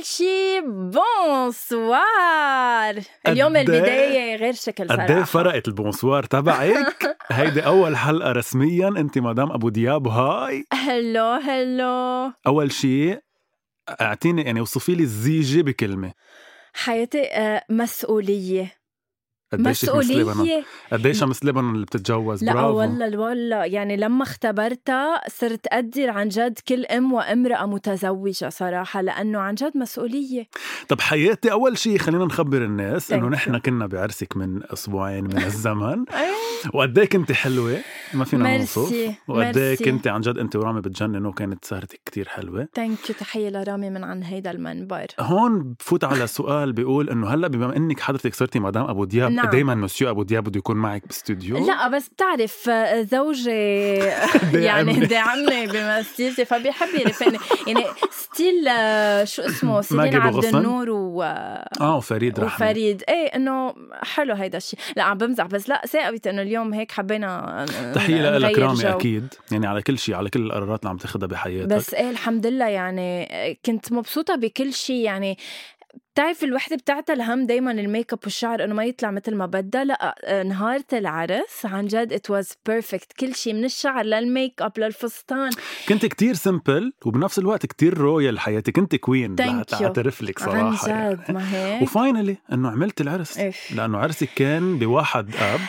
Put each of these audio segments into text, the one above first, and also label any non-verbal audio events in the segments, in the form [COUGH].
أول شي bonsoir اليوم قد إيه- البداية غير شكل قد إيه صراحة. فرقت ال bonsoir تبعك؟ [LAUGHS] هيدي أول حلقة رسميا انت مدام أبو دياب hi. hello hello. أول شيء أعطيني يعني وصفي لي الزيجة بكلمة. حياتي آه، مسؤولية. قديش لبنان؟ مسؤولية قديش مثل لبنان اللي بتتجوز؟ لا برافو. والله والله يعني لما اختبرتها صرت أقدر عن جد كل أم وامرأة متزوجة صراحة لأنه عن جد مسؤولية. طب حياتي أول شيء خلينا نخبر الناس إنه نحن. كنا بعرسك من أسبوعين من [LAUGHS] الزمن. أيه. وقد إيه كنت حلوة؟ ما فينا نوصف. وقد إيه. كنت عن جد أنت ورامي بتجننوا وكانت سهرتك كتير حلوة. thank you تحية لرامي من عن هيدا المنبر. هون بفوت على سؤال بيقول إنه هلأ بما إنك حضرتك صرتي مدام أبو دياب نعم. دايما مسيو أبو دياب بده يكون معك باستوديو لا بس بتعرف آه، زوجي [LAUGHS] يعني داعمني. داعمني بمسيرتي فبيحب يرفقني يعني style آه، شو اسمه سيرين عبد؟ النور و آه وفريد رحمة. وفريد. إيه إنه حلو هيدا الشيء لا عم بمزح. بس لا تساقبت إنه اليوم هيك حبينا ن- تحية لك رامي. أكيد. يعني على كل شيء على كل القرارات اللي عم تاخذها بحياتك. بس إيه الحمد لله. يعني كنت مبسوطة بكل شيء يعني بتعرف الوحدة بتعتل الهم دايما الميك أب والشعر إنه ما يطلع مثل ما بدها؟ لا آه، نهارة العرس عن جد it was perfect كل شيء من الشعر للميك أب للفستان. كنت كتير simple وبنفس الوقت كتير royal حياتي. كنت queen. اعترف لك عن صراحة جد يعني. ما هيك. و finally إنه عملت العرس. لأنه عرسك كان بواحد آب.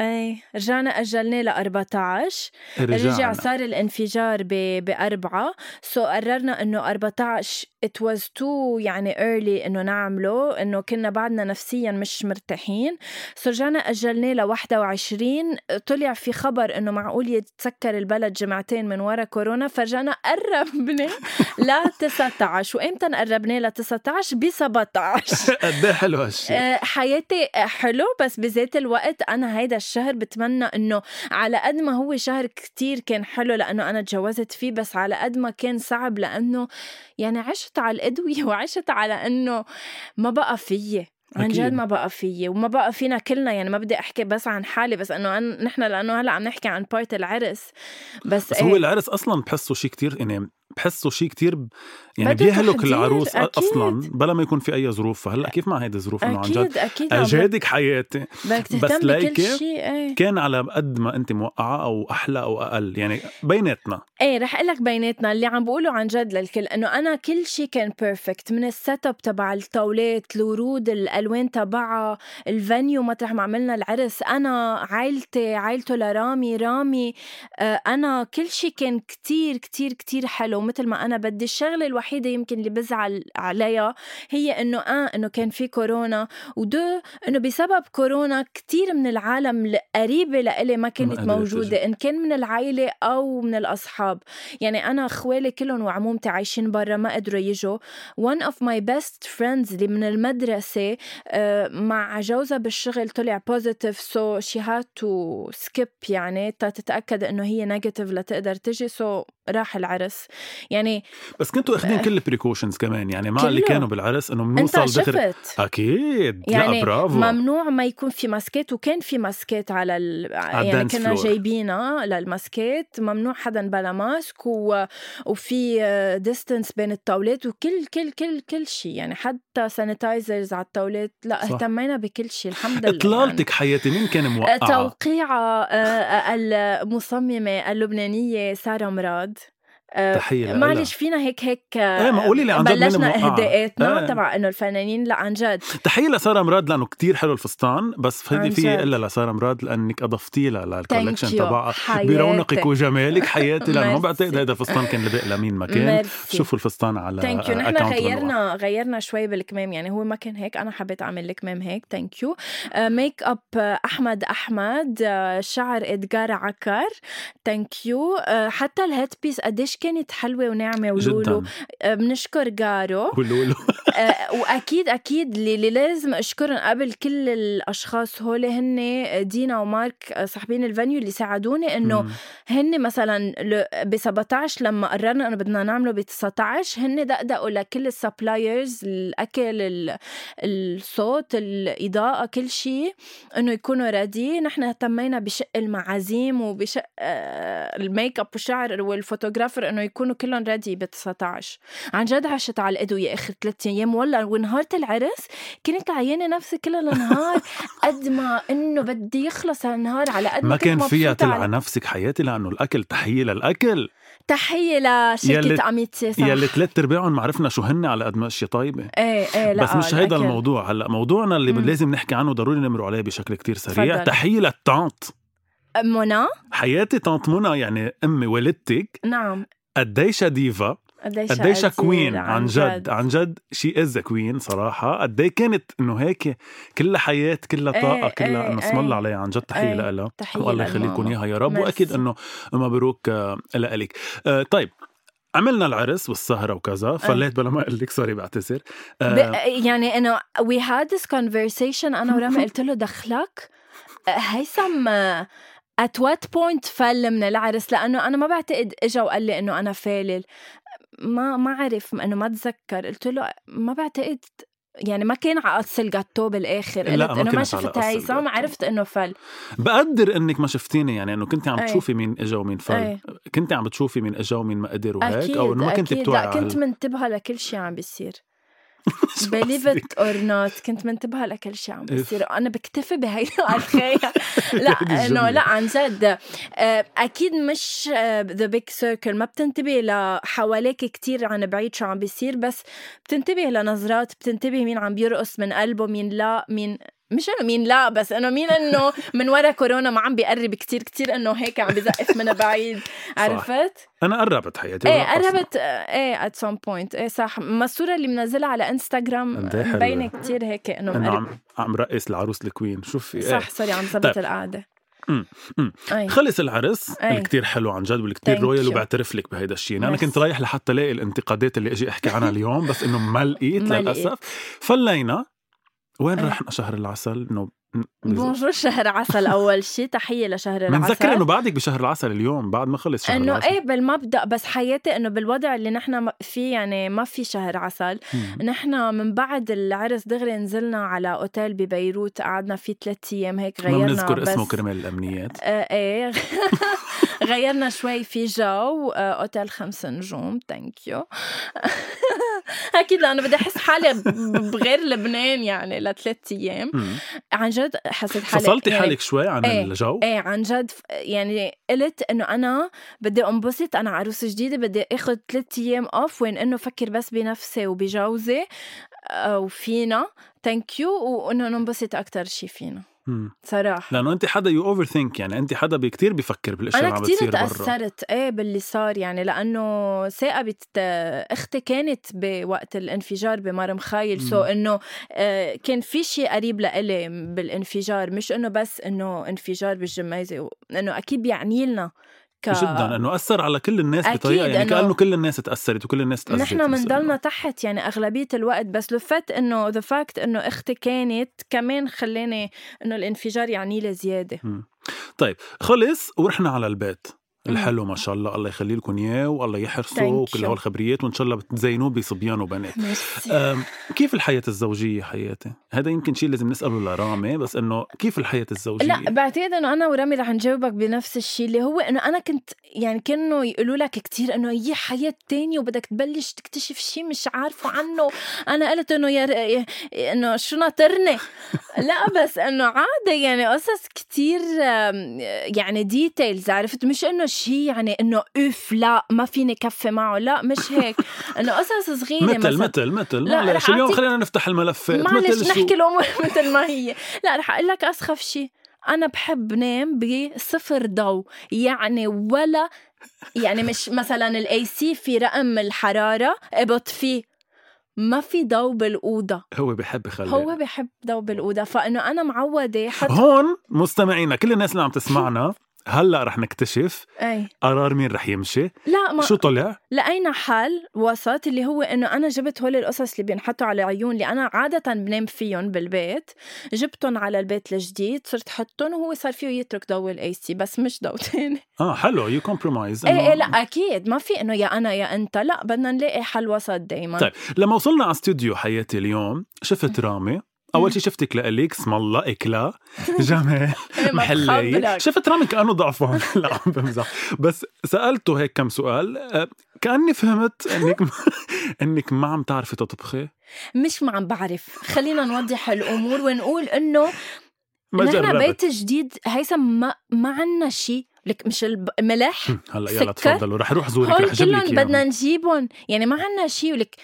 إيه رجعنا أجلناه ل 14 رجع صار الانفجار ب بأربعة. so قررنا إنه 14 it was too يعني early إنه نعمله إنه كنا بعدنا نفسيا مش مرتاحين. so رجعنا أجلناه ل 21 طلع في خبر إنه معقول يتسكر البلد جمعتين من ورا كورونا فرجعنا قربنا [LAUGHS] ل 19 وإمتى قربناه ل 19 ب 17 [LAUGHS] قد إيه حلو هالشيء آه، حياتي حلو بس بذات الوقت أنا هيدا الشهر بتمنى إنه على قد ما هو شهر كتير كان حلو لأنه أنا تجوزت فيه بس على قد ما كان صعب لأنه يعني عشت على الأدوية [LAUGHS] وعشت على إنه ما بقى فيي. عن. جد ما بقى فيي وما بقى فينا كلنا. يعني ما بدي أحكي بس عن حالي بس إنه نحن لأنه هلأ عم نحكي عن part العرس. بس, بس إيه. هو العرس أصلا بحسه شيء كتير يعني بحسه شيء كتير ب- يعني بيهلك العروس أكيد. أصلا بلا ما يكون في أي ظروف. فهلا كيف مع هيدي الظروف إنه عن جد أكيد أجهدك حياتي. بس شيء إيه. كان على قد ما انت متوقعة أو أحلى أو أقل يعني بيناتنا. إيه رح أقول لك بيناتنا. اللي عم بقوله عن جد للكل إنه أنا كل شيء كان perfect من ال setup تبع الطاولات الورود الألوان تبعها الفانيو مطرح ما عملنا العرس. أنا عائلتي عائلته لرامي رامي آه أنا كل شيء كان كتير كتير كتير حلو. مثل ما أنا بدي الشغلة الوحيدة يمكن اللي بزعل عليها هي إنه آه إنه كان في كورونا ودو إنه بسبب كورونا كتير من العالم القريبه لإلي ما كانت موجودة. إن كان من العائله أو من الأصحاب. يعني أنا إخوالي كلهم وعمومتي عايشين برا ما قدروا يجوا. One of my best friends اللي من المدرسة آه، مع جوزها بالشغل طلع positive so she had to skip يعني تتأكد إنه هي negative لتقدر تجي. so راح العرس يعني بس كنتوا أخذين كل ال precautions كمان يعني مع اللي. كانوا بالعرس إنه بنوصل شفت أكيد يعني لا برافو ممنوع ما يكون في ماسكات وكان في ماسكات على ال... يعني كنا. جايبينها للماسكات ممنوع حدا بلا ماسك و... وفي distance بين الطاولات وكل كل كل كل شيء يعني حتى sanitizers على الطاولات لا صح. اهتمينا بكل شيء الحمد لله إطلالتك حياتي مين كان. موقعها؟ توقيع آه، المصممة اللبنانية سارة مراد آه، تحية لها. معلش فينا هيك هيك إيه، ما قولي لي عن جد بلشنا موقعها. اهداءاتنا إيه. تبع إنه الفنانين لا عن جد تحية لسارة مراد لأنه كتير حلو الفستان بس هيدي في جد. إلا لسارة مراد لأنك أضفتي لها لل collection. تبعها. برونقك وجمالك حياتي لأنه ما. [LAUGHS] بعتقد هذا الفستان كان لبق لمين ما كان. شوفوا الفستان على thank you نحن غيرنا غيرنا شوي بالكمام يعني هو ما كان هيك أنا حبيت أعمل الكمام هيك thank you makeup آه، أحمد أحمد آه، شعر ادجار عكر thank you حتى ال headpiece قديش كانت حلوة وناعمة ولولو جدا. آه، بنشكر جارو. ولولو [LAUGHS] آه، وأكيد أكيد اللي لازم أشكرهم قبل كل الأشخاص هول هن دينا ومارك آه، صاحبين ال venue اللي ساعدوني إنه. هن مثلا ب 17 لما قررنا إنه بدنا نعمله ب 19 هن دقدقوا لكل ال suppliers الأكل ال- الصوت الإضاءة كل شيء إنه يكونوا ready نحن اهتمينا بشق المعازيم وبشق الميك اب والشعر وال photographer إنه يكونوا كلهم ready ب 19 عن جد عشت على القدو يا آخر ثلاث أيام والله ونهار العرس كنت عيانه نفسي كل النهار [LAUGHS] قد ما إنه بدي يخلص النهار على قد ما كان فيها تلعى نفسك حياتي لأنه الأكل تحية للأكل. تحية يلي- لشركة أميتي صح يلي ثلاث أرباعهم ما عرفنا شو هن على قد ما اشياء طيبة. إيه إيه لا بس مش هيدا. الموضوع. هلأ موضوعنا اللي مم. لازم نحكي عنه ضروري نمروا عليه بشكل كتير سريع. تفضل. تحية للطانت منى؟ حياتي طانت منى يعني أمي والدتك. نعم. قديشها ديفا. قديش queen عن جد. عن جد. she is queen صراحة. قد كانت إنه هيك كلها حياة كلها إيه، طاقة كلها إيه، انه اسم إيه. الله عليها. عن جد تحية إيه، لها. تحية والله يخلي لكم للماما. إياها يا رب. وأكيد إنه مبروك آه، لك آه، طيب عملنا العرس والسهرة وكذا. فليت بلا ما أقول لك سوري بعتذر. آه،. يعني إنه we had this conversation أنا ورامي [LAUGHS] قلت له دخلك. هيثم at what point فل من العرس؟ لأنه أنا ما بعتقد إجا وقال لي إنه أنا فالل. ما ما عرف إنه ما تذكر. قلت له ما بعتقد. يعني ما كان على قص الجاتو بالآخر. لا، قلت ما إنه ما شفت الجاتو. عرفت إنه فل. بقدر إنك ما شفتيني. يعني إنه كنت عم أي. تشوفي مين إجا ومين فل. أي. كنت عم بتشوفي مين إجا ومين ما قدر وهيك؟ أو إنه ما كنت. بتوعي لا كنت منتبهة لكل شيء عم بيصير. [LAUGHS] قصدك؟ it or not كنت منتبهة لكل شيء عم إف. بيصير وأنا بكتفي بهي [LAUGHS] الخير [LAUGHS] لا إنه. لا عن جد آه، أكيد مش the big circle ما بتنتبه لحواليك كتير عن بعيد شو عم بيصير بس بتنتبه لنظرات بتنتبه مين عم بيرقص من قلبه مين لا مين مش إنه مين لا بس إنه مين إنه من ورا كورونا ما عم بيقرب كتير كتير إنه هيك عم بزقف من بعيد [LAUGHS] عرفت؟ أنا قربت حياتي إيه. قربت إيه at some point إيه صح ما الصورة اللي منزلها على انستغرام إيه. مبينة كتير هيك إنه مقرب عم عم رقص العروس ال queen شوفي إيه. صح sorry عم زبط طيب. القعدة أمم. أي خلص العرس أي. اللي كتير حلو عن جد واللي كتير royal. وبعترف لك بهيدا الشيء أنا. كنت رايح لحتى الاقي الانتقادات اللي أجي أحكي عنها اليوم بس إنه ما لقيت [LAUGHS] للأسف فلينا وين أي. رحنا شهر العسل إنه bonjour شهر عسل أول شيء تحية لشهر العسل. بنذكر إنه بعدك بشهر العسل اليوم بعد ما خلص شهر إنه إيه بالمبدا بس حياتي إنه بالوضع اللي نحن فيه يعني ما في شهر عسل. مم. نحن من بعد العرس دغري نزلنا على أوتيل ببيروت قعدنا فيه ثلاث أيام هيك ما غيرنا بنذكر بس اسمه كرمال الأمنيات. آه إيه. [LAUGHS] غيرنا شوي في جو آه أوتيل خمس نجوم thank you [LAUGHS] أكيد لأنه بدي أحس حالي بغير لبنان يعني لثلاث أيام. عن جد حسيت حالي فصلتي يعني حالك شوي عن إيه. الجو؟ إيه عن جد. يعني قلت إنه أنا بدي انبسط أنا عروسة جديدة بدي آخذ ثلاث أيام off وين إنه فكر بس بنفسي وبجوزي. آه، وفينا. thank you وإنه ننبسط أكثر شيء فينا. مم. صراحة لأنه انت حدا you overthink يعني انت حدا كتير بيفكر بالأشياء اللي أنا عم كثير بتصير برا تأثرت إيه باللي صار يعني لأنه ثاقبت أختي كانت بوقت الانفجار بمار مخايل so مم. إنه آه، كان في شيء قريب لإلي بالانفجار مش إنه بس إنه انفجار بالجميزه إنه أكيد بيعني لنا ك... جدا انه أثر على كل الناس أكيد بطريقة يعني إنه- كأنه كل الناس تاثرت وكل الناس تأذت نحن بنضلنا تحت يعني أغلبية الوقت بس لفت إنه the fact إنه أختي كانت كمان خلاني إنه الانفجار يعني لي زيادة. طيب خلص ورحنا على البيت. الحلو ما شاء الله الله يخلي لكم إياه والله يحرسه وكل. هول الخبريات وإن شاء الله بتزينوه بصبيان وبنات كيف الحياة الزوجية حياتي؟ هذا يمكن شيء لازم نسأله لرامي بس إنه كيف الحياة الزوجية؟ لا بعتقد إنه أنا ورامي رح نجاوبك بنفس الشيء اللي هو إنه أنا كنت يعني كانوا يقولوا لك كتير إنه هي حياة تانية وبدك تبلش تكتشف شيء مش عارفة عنه أنا قلت إنه يا إنه شو ناطرني [LAUGHS] لا بس إنه عادي يعني قصص كتير آم، يعني details عرفت مش إنه هي يعني إنه اف لا ما فيني كفي معه لا مش [LAUGHS] هيك. إنه قصص صغيرة مثل مثل مثل. لا، معلش اليوم خلينا نفتح الملفات. معلش نحكي الأمور [LAUGHS] مثل ما هي. لا رح أقول لك أسخف شيء أنا بحب نام بصفر ضوء. يعني ولا يعني مش مثلا ال AC في رقم الحرارة بطفيه ما في ضوء بالأوضة. هو بحب يخلي هو بحب ضوء بالأوضة. فإنه أنا معودة حتى هون مستمعينا كل الناس اللي عم تسمعنا هلا رح نكتشف أي. قرار مين رح يمشي. لا ما شو طلع؟ لقينا حل وسط اللي هو إنه أنا جبت هول القصص اللي بينحطوا على عيون اللي أنا عادة بنام فيهم بالبيت. جبتهم على البيت الجديد صرت حطهم وهو صار فيه يترك ضوء ال AC بس مش ضوء تاني [LAUGHS] آه حلو. you compromise إيه إيه لا أكيد. ما في إنه يا أنا يا أنت. لا بدنا نلاقي حل وسط دايما. طيب لما وصلنا على استوديو حياتي اليوم شفت رامي؟ أول شيء شفتك لإليك اسم الله إكلا [LAUGHS] جمال إيه، محلية بخبرك. شفت رامي كأنه ضعفان [LAUGHS] لا عم بمزح بس سألته هيك كم سؤال أه، كأني فهمت إنك [LAUGHS] إنك ما عم تعرفي تطبخي. مش ما عم بعرف. خلينا نوضح الأمور ونقول إنه نحن بيت جديد هيثم ما ما عنا شيء. لك مش الملح هلا يلا. تفضلوا رح أروح زورك رح هول أجيب لك كلهم. بدنا نجيبهم. يعني ما عنا شيء. ولك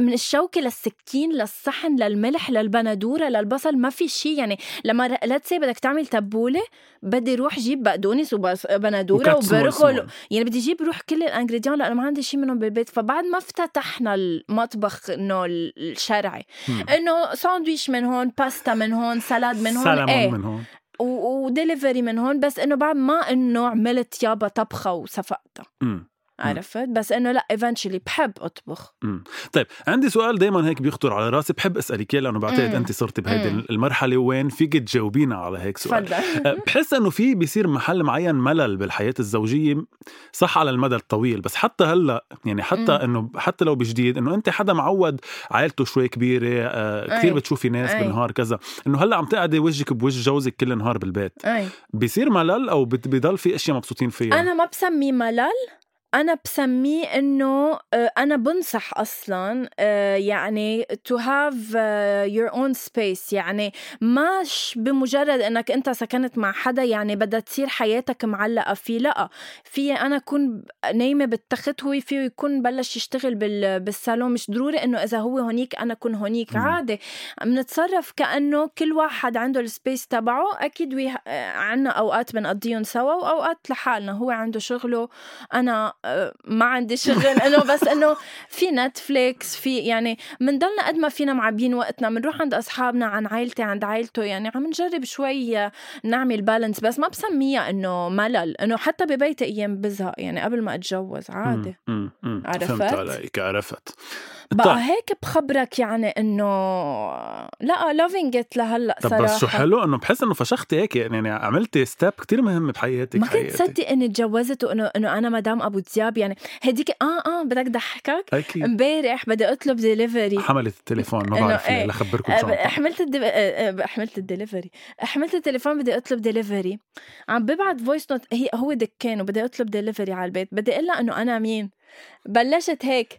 من الشوكة للسكين للصحن للملح للبندورة للبصل ما في شيء يعني لما let's say بدك تعمل تبولة بدي روح جيب بقدونس وبندورة وبرغل. يعني بدي جيب روح كل ال ingredients لأنه ما عندي شيء منهم بالبيت فبعد ما افتتحنا المطبخ إنه الشرعي. إنه ساندويش من هون باستا من هون salad من هون سلمون إيه من هون ودليفري من هون بس إنه بعد ما انه عملت يابا طبخة وصفقتها مم. عرفت بس إنه لا ايفنشلي بحب أطبخ مم. طيب عندي سؤال دايما هيك بيخطر على راسي بحب أسألك إياه لأنه بعتقد. أنت صرتي بهيدي. المرحلة وين فيك تجاوبينا على هيك سؤال أه، بحس إنه في بيصير محل معين ملل بالحياة الزوجية صح على المدى الطويل بس حتى هلأ يعني حتى. إنه حتى لو بجديد إنه أنت حدا معود عائلته شوي كبيرة آه كثير أي. بتشوفي ناس أي. بالنهار كذا إنه هلأ عم تقعدي وجهك بوجه جوزك كل النهار بالبيت أي بيصير ملل أو بضل في أشياء مبسوطين فيها أنا ما بسميه ملل أنا بسميه إنه آه، أنا بنصح أصلا آه، يعني to have آه، your own space. يعني مش بمجرد إنك أنت سكنت مع حدا يعني بدها تصير حياتك معلقة فيه. لا في أنا أكون نايمة بالتخت هو فيه يكون بلش يشتغل بال- بالصالون. مش ضروري إنه إذا هو هونيك أنا أكون هونيك. عادي. بنتصرف كأنه كل واحد عنده ال space تبعه. أكيد وي... عنا أوقات بنقضيهم سوا وأوقات لحالنا. هو عنده شغله أنا آه، ما عندي شغل إنه بس إنه في نتفليكس في يعني بنضلنا قد ما فينا معبين وقتنا بنروح عند أصحابنا عن عائلتي عند عائلته يعني عم نجرب شوي آه، نعمل balance بس ما بسميها إنه ملل إنه حتى ببيتي أيام بزهق يعني قبل ما أتجوز عادي. عرفت؟ فهمت عليك عرفت بقى طيب. هيك بخبرك يعني إنه لا loving it لهلأ طب صراحة بس شو حلو إنه بحس إنه فشختي هيك يعني عملتي step كتير مهم بحياتك ما كنت. صدق إني تجوزت وإنه إنه أنا مدام أبو دياب يعني هديك آه آه بدك ضحكك أكيد امبارح بدي أطلب ديليفري حملت التليفون ما بعرف إيه. لخبركم شو تعمل. حملت. آه، آه، حملت الدليفري حملت التليفون بدي أطلب دليفري عم ببعت voice note هي هو دكان وبدي أطلب دليفري على البيت بدي أقول لها إنه أنا مين بلشت هيك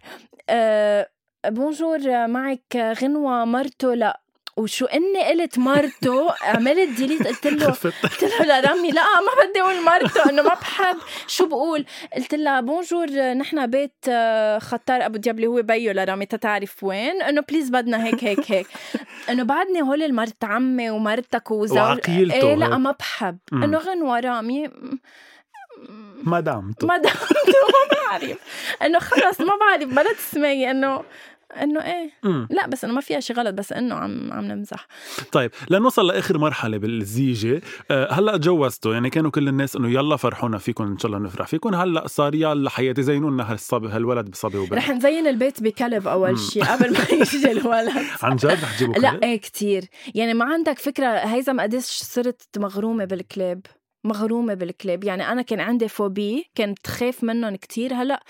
آه bonjour آه، معك غنوة مرته لا. وشو إني قلت مرته [LAUGHS] عملت delete قلت له قلت له لرامي لا ما بدي أقول مرته إنه ما بحب. شو بقول؟ قلت لها bonjour نحن بيت آه، خطار أبو دياب اللي هو بيو لرامي تتعرف وين؟ إنه please بدنا هيك هيك هيك. [LAUGHS] إنه بعدني هول المرت عمي ومرتك وزوج. وعقيلته إيه لا. ما بحب. إنه غنوة رامي م- مدام ما دامته ما بعرف. إنه خلص ما بعرف بلا تسمعي إنه إنه إيه. مم. لا بس إنه ما فيها شيء غلط بس إنه عم عم نمزح. طيب لنوصل لآخر مرحلة بالزيجة. آه، هلأ تجوزتوا؟ يعني كانوا كل الناس إنه يلا فرحونا فيكم إن شاء الله نفرح فيكم. هلأ صار يلا حياتي زينوا لنا هالصبي هالولد بصبي وبنت رح نزين البيت بكلب. أول شيء قبل ما [LAUGHS] يجي الولد. عن جد رح تجيبوا لا؟ إيه كتير. يعني ما عندك فكرة هيثم قديش صرت مغرومة بالكلاب؟ مغرومة بالكلاب. يعني أنا كان عندي phobie كنت خاف منهم كتير. هلأ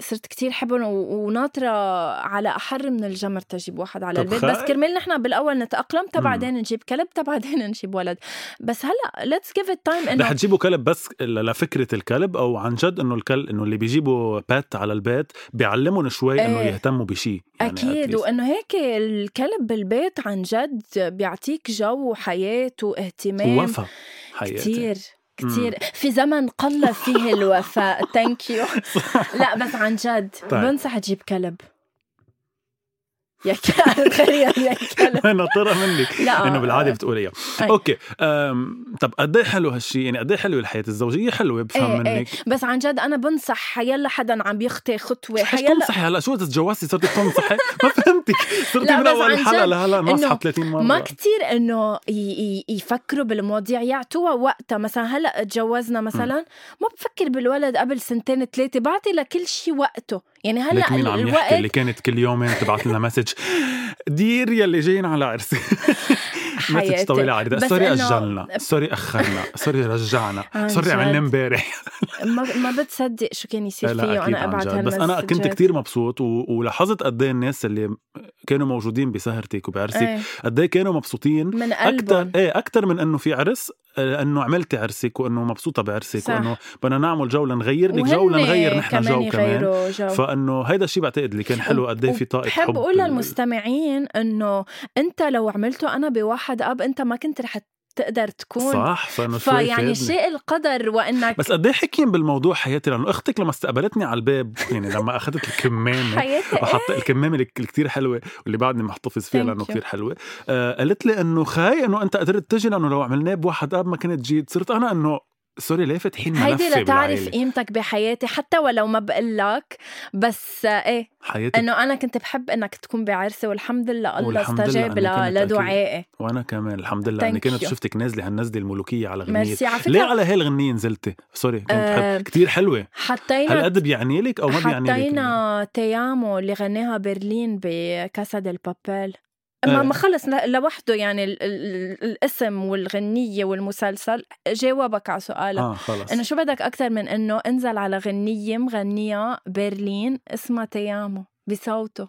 صرت كتير حبهم وناطرة على أحر من الجمر تجيب واحد على البيت. بس كرمال نحن بالأول نتأقلم تا مم. بعدين نجيب كلب تا بعدين [LAUGHS] نجيب ولد. بس هلأ let's give it time إنه رح تجيبوا كلب بس ل- لفكرة الكلب أو عن جد إنه الكلب إنه اللي بيجيبوا pet على البيت بيعلمهم شوي إنه إيه. يهتموا بشيء يعني أكيد. وإنه هيك الكلب بالبيت عن جد بيعطيك جو وحياة واهتمام. ووفا. حياتي. كتير كتير. في زمن قل فيه [LAUGHS] الوفاء. thank you لا بس عن جد طيب. بنصح تجيب كلب؟ يا كلب [LAUGHS] تخيل يا كلب. ناطرة منك [LAUGHS] لا. إنه بالعادة بتقوليها أي. okay. طب قد إيه حلو هالشيء يعني قد إيه حلو الحياة الزوجية؟ حلوة بفهم إيه إيه. منك. بس عن جد أنا بنصح حيلا حدا عم يخطي خطوة حيلا تنصحي هلا؟ شو تتجوزتي صرتي تنصحي ما فهمتك صرتي من اول عن حلقه جد لهلا ناصحه إنه 30 مرة. ما كتير إنه يفكروا بالمواضيع. يعطوها وقتها مثلا هلأ تجوزنا مثلا ما بفكر بالولد قبل سنتين ثلاثة بعطي لكل شيء وقته. يعني هلأ لك مين عم الوقت يحكي اللي كانت كل يومين تبعت لنا message dear يلي جايين على عرسي. [LAUGHS] message حياتي. طويله عريضه بس sorry أجلنا sorry أخرنا سوري رجعنا عن sorry عملنا. امبارح ما ما بتصدق شو كان يصير فيه وأنا ابعت بس أنا كنت. كتير مبسوط. ولاحظت قد إيه الناس اللي كانوا موجودين بسهرتك وبعرسك إيه. قد إيه كانوا مبسوطين؟ من أكثر إيه أكثر من إنه في عرس آه، إنه عملتي عرسك وانه مبسوطة بعرسك صح. وانه بدنا نعمل جو لنغير لك جو لنغير نحن كمان جو كمان. جو. فإنه هيدا الشيء بعتقد اللي كان حلو قد إيه في طاقة حب بحب أقول للمستمعين إنه أنت لو عملته أنا بواحد أب أنت ما كنت رح تقدر تكون صح فيعني. شيء القدر وإنك بس قد إيه حكيم بالموضوع حياتي لأنه أختك لما استقبلتني على الباب يعني لما أخذت الكمامة [LAUGHS] حياتي وحط الكمامة اللي كتير حلوة واللي بعدني محتفظ فيها لأنه. كتير حلوة آه قالت لي إنه خاي إنه أنت قدرت تجي لأنه لو عملناه بواحد اب ما كنت جيت صرت أنا إنه sorry ليه فاتحين هيدي ملفه لتعرف قيمتك بحياتي حتى ولو ما بقول لك بس آه، إيه حياتي. إنه أنا كنت بحب إنك تكون بعرسي والحمد لله الله استجاب. لدعائي. وأنا كمان الحمد لله. إني كنت. شفتك نازلة هالنزله الملوكية على غنية. ميرسي. على ليه فكره على هالغنيه نزلتي؟ sorry كنت بحب. كتير حلوة. حطينا هالقد بيعني لك أو ما بيعني لك؟ حطينا Ti amo اللي غناها برلين ب Casa de Papel. آه. ما ما خلص لوحده يعني ال- ال- الاسم والغنية والمسلسل جاوبك على سؤالك. آه خلص. إنه شو بدك أكثر من إنه انزل على غنية مغنية برلين اسمها تيامو بصوته.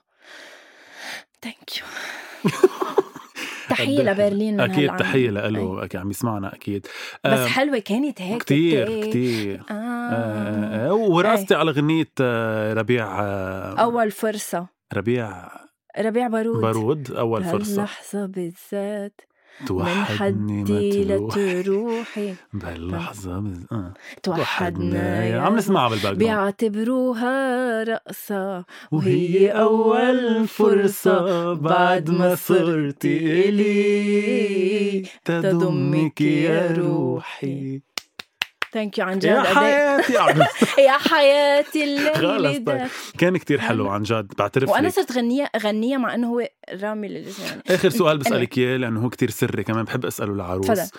ثانك يو [LAUGHS] تحية قد- لبرلين من أكيد. تحية له أكيد عم يسمعنا أكيد. بس آه، حلوة كانت هيك كتير إيه. كتير. آه. آه، آه، وراستي على غنية آه، ربيع آه، أول فرصة. ربيع ربيع بارود بارود أول فرصة. بهاللحظة بالذات توحدني ما تروح. لتروحي [LAUGHS] بهاللحظة بز... آه. توحدنا يا عم نسمعها بال back. بيعتبروها رقصة. وهي أول فرصة بعد ما صرتي إلي. تضمك يا روحي. thank you عن جد [LAUGHS] يا حياتي يا حياتي طيب. ده. كان كتير حلو عن جد بعترف وأنا صرت غنية غنية مع إنه هو رامي للجنان آخر سؤال. بسألك إياه لأنه هو كتير سري كمان بحب أسأله العروس تفضل.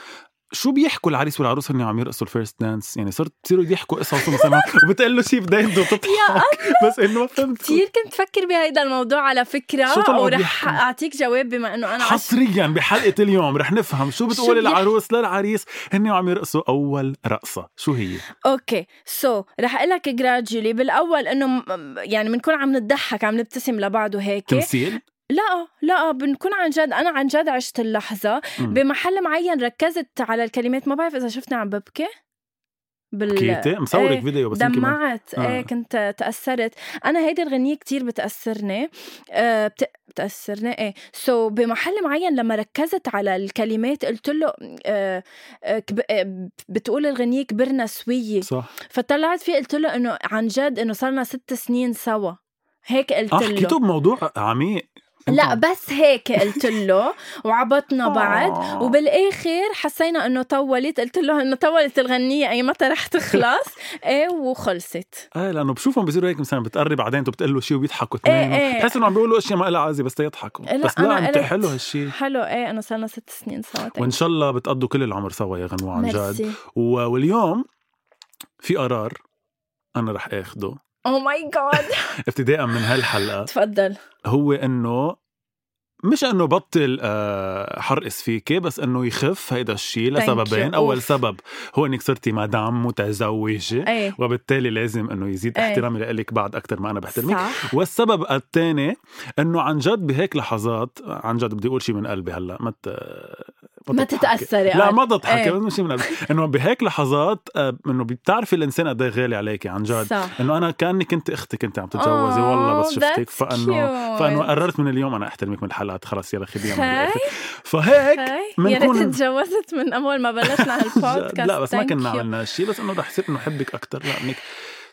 شو بيحكوا العريس والعروس هن عم يرقصوا ال first dance يعني صرت تصيروا يحكوا قصص مثلا وبتقول له شيء بدها يبدو يا بس إنه ما فهمت. كثير كنت فكر بهيدا الموضوع على شو طلعوا ورح؟ أعطيك جواب بما إنه أنا. حصريا بحلقة اليوم رح نفهم شو بتقول بيحكوا؟ العروس للعريس هن عم يرقصوا أول رقصة. شو هي؟ okay. so so, رح أقول لك gradually بالأول إنه يعني بنكون عم نضحك عم نبتسم لبعض وهيك. تمثيل؟ لا لا بنكون عن جد أنا عن جد عشت اللحظة. مم. بمحل معين ركزت على الكلمات ما بعرف إذا شفتني عم ببكي. بال كيتي مصورك إيه، فيديو بس ما- دمعت. آه. إيه كنت تأثرت. أنا هيدي الغنيه كتير بتأثرني. آه بت... بتأثرني. إيه so so, بمحل معين لما ركزت على الكلمات قلت له آه آه كب... آه بتقول الغنيه كبرنا سوية. صح. فطلعت فيه قلت له إنه عن جد إنه صرنا ست سنين سوا. هيك قلت آه له. حكيتوا بموضوع عميق. لا بس هيك قلت له وعبطنا بعض [LAUGHS] آه. وبالآخر حسينا إنه طولت قلت له إنه طولت الغنية. أي متى رح تخلص؟ [LAUGHS] إيه وخلصت. إيه لأنه بشوفهم بيصيروا هيك مثلا بتقرب بعدين أنتوا بتقول له شيء وبيضحكوا إيه، اثنين إيه. بحس إنه عم بيقولوا أشياء ما لها عازه بس يضحكوا لا، بس لا انت حلو هالشيء حلو إيه انه صرنا ست سنين سوا وإن شاء الله بتقضوا كل العمر سوا يا غنوة عن جد. واليوم في قرار أنا رح آخده. أو ماي جاد ابتداء من هالحلقة تفضل هو إنه مش إنه بطل آه، حرقص فيكي بس إنه يخف هيدا الشيء لسببين. أول. سبب هو إنك صرتي مدام متزوجة إيه وبالتالي لازم إنه يزيد إيه. احترامي لك بعد أكثر ما أنا بحترمك صح والسبب الثاني إنه عن جد بهيك لحظات عن جد بدي أقول شيء من قلبي هلأ ما ت... ما. تتأثري لا. ما تضحكي. بس مش إنه بهيك لحظات آه، إنه بتعرفي الإنسان قد إيه غالي عليكي عن جد. صح. إنه أنا كأني كنت أختي كنت عم تتجوزي. والله بس شفتك. فانه. فإنه قررت من اليوم أنا أحترمك من الحلقات. خلص يلا الآخر. فهيك يا ريت تجوزت من أول ما بلشنا [LAUGHS] هالبودكاست لا بس ما كنا. عملنا هالشيء بس إنه رح يصير إنه حبك أكثر لانك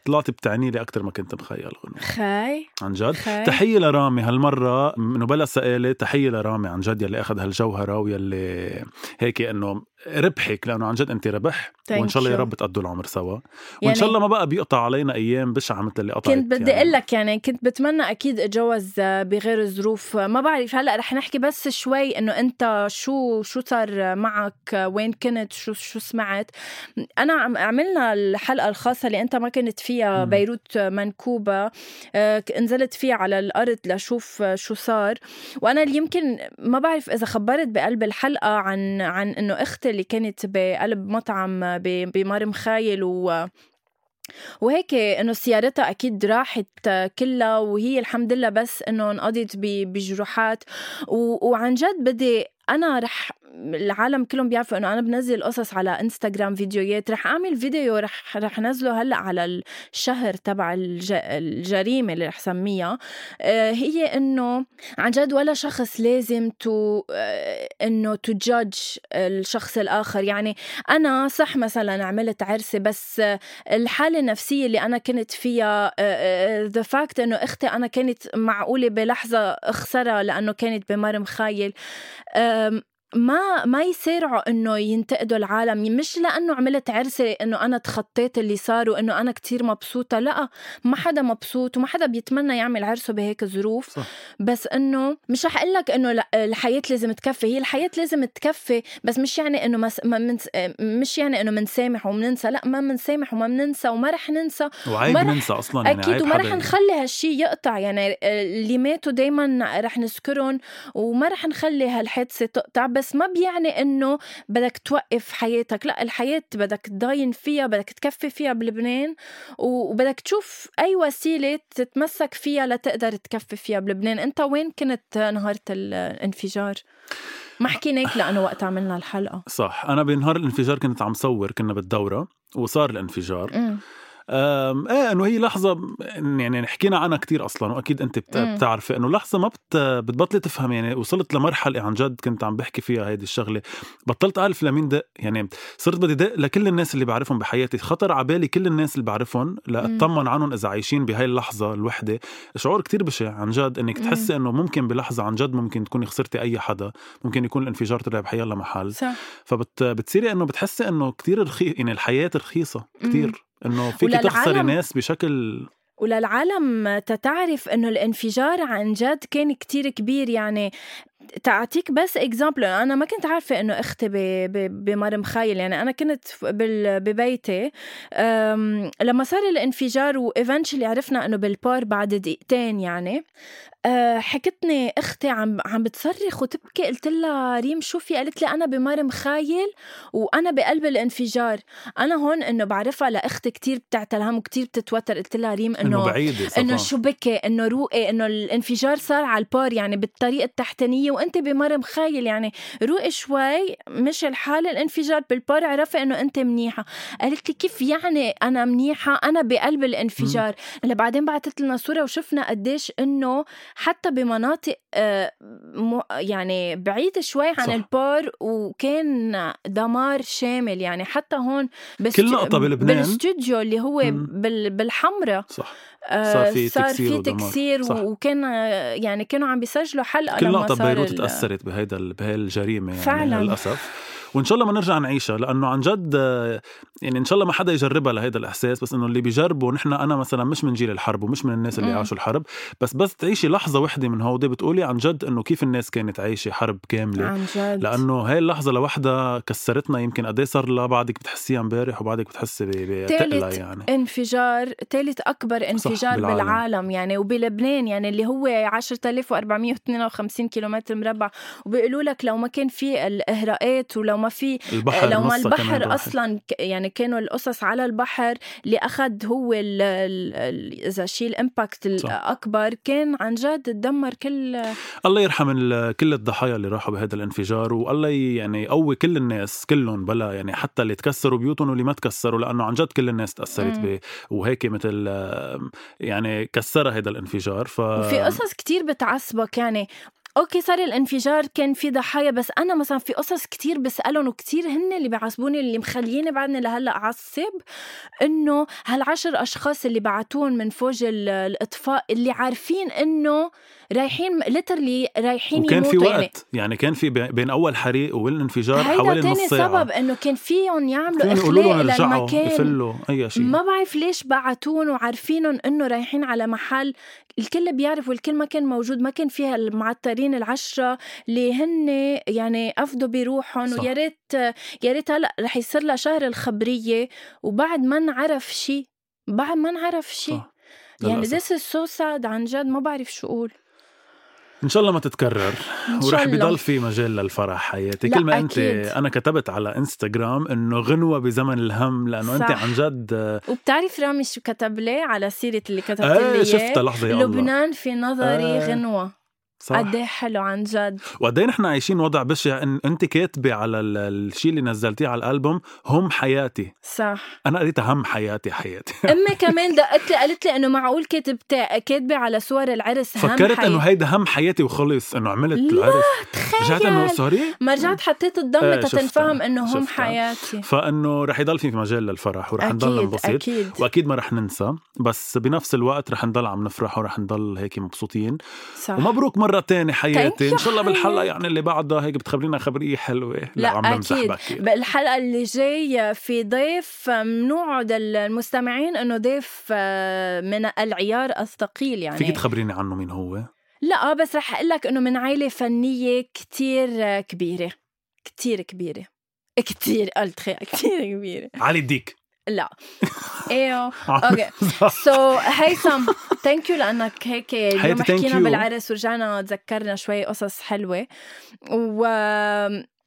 طلعتي بتعني لي أكثر ما كنت مخيل غنوة. خي عن جد؟ خي تحية لرامي هالمرة. انه بلا سئالة تحية لرامي عن جد يلي أخذ هالجوهرة ويلي هيك إنه ربحك لأنه عن جد انت ربح وإن شاء الله يا. رب تقضوا العمر سوا. وإن يعني شاء الله ما بقى بيقطع علينا أيام بشعة مثل اللي قطعت كنت بدي يعني. أقول لك يعني كنت بتمنى أكيد أتجوز بغير ظروف ما بعرف هلأ رح نحكي بس شوي إنه أنت شو شو صار معك؟ وين كنت؟ شو شو سمعت؟ أنا عم عملنا الحلقة الخاصة اللي أنت ما كنت فيها. بيروت منكوبة. آه، نزلت فيها على الأرض لشوف شو صار. وأنا اللي يمكن ما بعرف إذا خبرت بقلب الحلقة عن عن إنه أختي اللي كانت بقلب مطعم بمرم خايل و وهيك إنه سيارتها أكيد راحت كلها وهي الحمد لله بس إنه انقضت بجروحات. وعن جد بدي أنا رح العالم كلهم بيعرفوا إنه أنا بنزل قصص على إنستغرام فيديوهات رح أعمل فيديو رح رح نزله هلأ على الشهر تبع الج... الجريمة اللي رح سميها. آه، هي إنه عن جد ولا شخص لازم to آه، إنه to judge الشخص الآخر. يعني أنا صح مثلا عملت عرسي بس آه، الحالة النفسية اللي أنا كنت فيها the fact إنه أختي أنا كانت معقولة بلحظة أخسرها لأنه كانت بمار مخايل. ما ما يسارعوا إنه ينتقدوا العالم. مش لأنه عملت عرسي إنه أنا تخطيت اللي صار وإنه أنا كتير مبسوطة. لأ ما حدا مبسوط وما حدا بيتمنى يعمل عرسه بهيك ظروف. صح. بس إنه مش رح أقول لك إنه لا- الحياة لازم تكفي. هي الحياة لازم تكفي بس مش يعني إنه مس... ما منس... مش يعني إنه منسامح ومننسى. لأ ما منسامح وما مننسى وما رح ننسى وعيب رح- ننسى أصلا يعني أكيد وما رح نخلي هالشي يقطع. يعني اللي ماتوا دايما رح نذكرهم وما رح نخلي هالحادثة تقطع. بس ما بيعني إنه بدك توقف حياتك. لا الحياة بدك تضاين فيها بدك تكفي فيها بلبنان وبدك تشوف أي وسيلة تتمسك فيها لتقدر تكفي فيها بلبنان. أنت وين كنت نهار الانفجار؟ ما حكيناك لأنه وقت عملنا الحلقة. صح. أنا بنهار الانفجار كنت عم صور كنا بالدورة وصار الانفجار. أمم. إيه إنه هي لحظة يعني حكينا عنها كتير أصلا وأكيد أنت. بتعرفي إنه لحظة ما بت بتبطلي تفهم يعني وصلت لمرحلة عن جد كنت عم بحكي فيها هيدي الشغلة. بطلت أعرف لمين دق يعني صرت بدي دق لكل الناس اللي بعرفهم بحياتي. خطر على بالي كل الناس اللي بعرفهم لأطمن عنهم إذا عايشين بهاي اللحظة الوحدة. شعور كتير بشع عن جد إنك. تحسي إنه ممكن بلحظة عن جد ممكن تكوني خسرتي أي حدا. ممكن يكون الانفجار طلع بحيالله محل. صح. فبتصيري إنه بتحسي إنه كتير رخيص يعني الحياة رخيصة كتير. إنه فيك وللعالم- تخسري ناس بشكل وللعالم تتعرف إنه الانفجار عن جد كان كتير كبير. يعني تعطيك بس example أنا ما كنت عارفة إنه أختي ب- ب- بمار مخايل يعني أنا كنت ببيتي لما صار الانفجار و eventually عرفنا إنه بالبار بعد دقيقتين يعني أه، حكتني أختي عم عم بتصرخ وتبكي قلت لها ريم شو في قالت لي أنا بمار مخايل وأنا بقلب الانفجار أنا هون إنه بعرفها لأختي كتير بتعتل هم وكتير بتتوتر قلت لها ريم إنه. إنه شو بكي إنه روقي إنه الانفجار صار على البار يعني بالطريقة التحتانية وانت بمرم خايل يعني روقي شوي مش الحال الانفجار بالبار عرفي إنه أنت منيحة. قالت لي كيف يعني أنا منيحة؟ أنا بقلب الانفجار. هلا بعدين بعثت لنا صورة وشفنا قديش إنه حتى بمناطق آه، يعني بعيدة شوي عن صح. البار وكان دمار شامل. يعني حتى هون بس كل نقطة بلبنان. بالاستوديو اللي هو بالحمرة صح. صار في صار تكسير في ودمار. تكسير صح. وكان آه، يعني كانوا عم بيسجلوا حلقة كل لما نقطة صار ببيروت ال- تأثرت بهيدا الجريمة يعني فعلاً. للأسف وإن شاء الله ما نرجع نعيشها لأنه عن جد يعني إن شاء الله ما حدا يجربها لهيدا الإحساس بس إنه اللي بيجربوا نحن أنا مثلا مش من جيل الحرب ومش من الناس اللي. عاشوا الحرب بس بس تعيشي لحظة وحدة من هودي بتقولي عن جد إنه كيف الناس كانت عايشة حرب كاملة عن جد لأنه هاي اللحظة لوحدها كسرتنا يمكن قد إيه صار لها بعدك بتحسيها امبارح وبعدك بتحسي بتقلها يعني انفجار ثالث أكبر انفجار بالعالم. بالعالم. يعني وبلبنان يعني اللي هو 10452 كيلومتر مربع وبيقولوا لك لو ما كان في الإهراءات ولو ما ما في البحر لو ما البحر. أصلا يعني كانوا القصص على البحر اللي أخذ هو ال ال ال إذا شيء الإمباكت. الأكبر كان عن جد تدمر كل الله يرحم كل الضحايا اللي راحوا بهذا الانفجار والله يعني يقوي كل الناس كلهم بلا يعني حتى اللي تكسروا بيوتهم واللي ما تكسروا لأنه عن جد كل الناس تأثرت مم. ب وهيك مثل يعني كسرها هذا الانفجار ف وفي قصص كتير بتعصبك يعني أوكي صار الانفجار كان في ضحايا بس أنا مثلا في قصص كتير بسألهم وكتير هن اللي بيعصبوني اللي مخليني بعدني لهلأ أعصب إنه هالعشر أشخاص اللي بعتوهم من فوج ال- الإطفاء اللي عارفين إنه رايحين literally رايحين وكان في يموتوا وقت يعني يعني كان في بي- بين أول حريق والانفجار حوالي نص ساعة. سبب إنه كان فيهم يعملوا فيهم يقولوا لهم اخلاء للمكان. يفلوا أي شيء. ما بعرف ليش بعتون وعارفينهم إنه رايحين على محل الكل بيعرف والكل ما كان موجود ما كان فيها المعترين العشرة اللي هن يعني أفضوا بروحهم. ويا ريت يا ريت هلأ رح يصير لها شهر الخبرية وبعد ما نعرف شيء بعد ما نعرف شيء. يعني this is so sad عن جد ما بعرف شو أقول إن شاء الله ما تتكرر ورح. بضل في مجال للفرح حياتي كل ما أنت. أنا كتبت على إنستغرام إنه غنوة بزمن الهم لأنه أنت صح. عن جد وبتعرف رامي شو كتب لي على سيرة اللي كتبت إيه لي شفتها؟ لحظة يا الله لبنان في نظري آه. غنوة صح؟ قد إيه حلو عن جد. وقد إيه نحن عايشين وضع بشع إن أنت كاتبة على ال- الشيء اللي نزلتيه على الألبوم هم حياتي. صح. أنا قريتها هم حياتي حياتي. [LAUGHS] أمي [LAUGHS] كمان دقت لي قالت لي إنه معقول كاتبة كاتبة على صور العرس هم فكرت إنه هيدا هم حياتي وخلص إنه عملت لا، العرس. رجعت إنه تخيل سوري؟ ما رجعت حطيت الضمة إيه، شفتها، تتنفهم إنه هم. حياتي. فإنه رح يضل في مجال للفرح ورح نضل ننبسط. أكيد. وأكيد ما رح ننسى بس بنفس الوقت رح نضل عم نفرح ورح نضل هيك مبسوطين. صح. ومبروك مرة تانية Thank حياتي إن you شاء الله بالحلقة حياتي. يعني اللي بعدها هيك بتخبرينا خبرية حلوة. لا عم بمزح أكيد. بالحلقة اللي جاي في ضيف بنوعد المستمعين إنه ضيف آه، من العيار الثقيل يعني. فيك تخبريني عنه مين هو؟ لا بس رح أقول لك إنه من عائله فنية كتير آه، كبيرة. كتير كبيرة. كتير قلت [LAUGHS] كتير كبيرة. علي الديك. لا. [LAUGHS] أيوه أوكي. so هيثم thank you لأنك هيك اليوم thank حكينا. بالعرس ورجعنا تذكرنا شوي قصص حلوة. و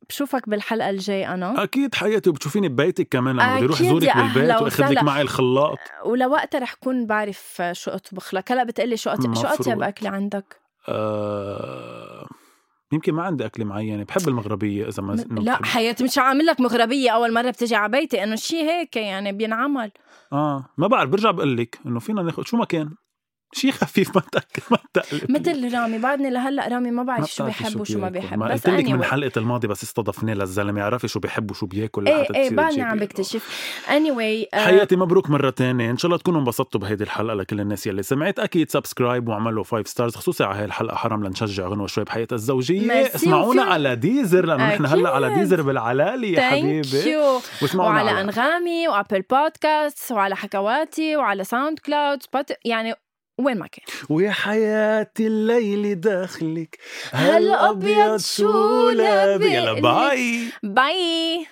بشوفك بالحلقة الجاي أنا. أكيد حياتي وبتشوفيني ببيتك كمان لما بدي أروح زورك بالبيت واخذ لك. معي الخلاط. ولوقتها رح كون بعرف شو أطبخ لك. هلأ بتقلي شو أطيب شو. أطيب أكلة عندك؟ آه... يمكن ما عندي أكلة معينة بحب المغربية إذا ما لا. حياتي مش عامل لك مغربية أول مرة بتجي على بيتي إنه شيء هيك يعني بينعمل آه ما بعرف برجع بقول لك إنه فينا ناخذ شو ما كان شيء خفيف ما تأكل ما تقلب مثل رامي بعدني لهلأ رامي ما بعرف شو بيحب وشو ما. بيحب ما بس قلت لك من. حلقة الماضي بس استضفناه للزلمة يعرفي شو بيحب وشو بياكل إيه إيه بعدني عم. بكتشف. Anyway آه، حياتي مبروك مرة تانية. إن شاء الله تكونوا انبسطتوا بهيدي الحلقة لكل الناس يلي سمعت. أكيد subscribe وعملوا five stars خصوصي على هاي الحلقة. حرام لنشجع غنوة شوي بحياتها الزوجية. ميرسي اسمعونا على Deezer لأنه نحن هلأ على. Deezer بالعلالي يا حبيبي. واسمعونا وعلى على أنغامي و Apple Podcasts وعلى حكواتي وعلى SoundCloud يعني وين ما كان. ويا حياتي الليل داخلك. هالأبيض شو لابق يلا bye. باي.